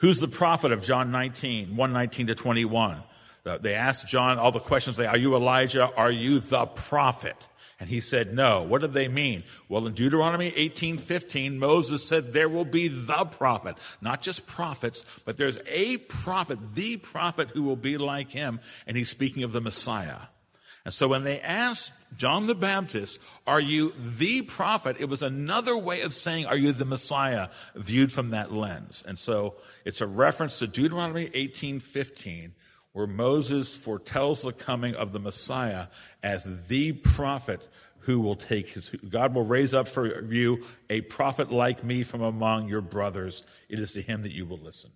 Who's the prophet of John 19, 119 to 21? Uh, they asked John all the questions. They, are you Elijah? Are you the prophet? And he said, no. What did they mean? Well, in Deuteronomy 18:15, Moses said there will be the prophet, not just prophets, but there's a prophet, the prophet who will be like him. And he's speaking of the Messiah. And so when they asked John the Baptist, are you the prophet? It was another way of saying, are you the Messiah viewed from that lens? And so it's a reference to Deuteronomy 18:15 where Moses foretells the coming of the Messiah as the prophet who will take his, God will raise up for you a prophet like me from among your brothers. It is to him that you will listen.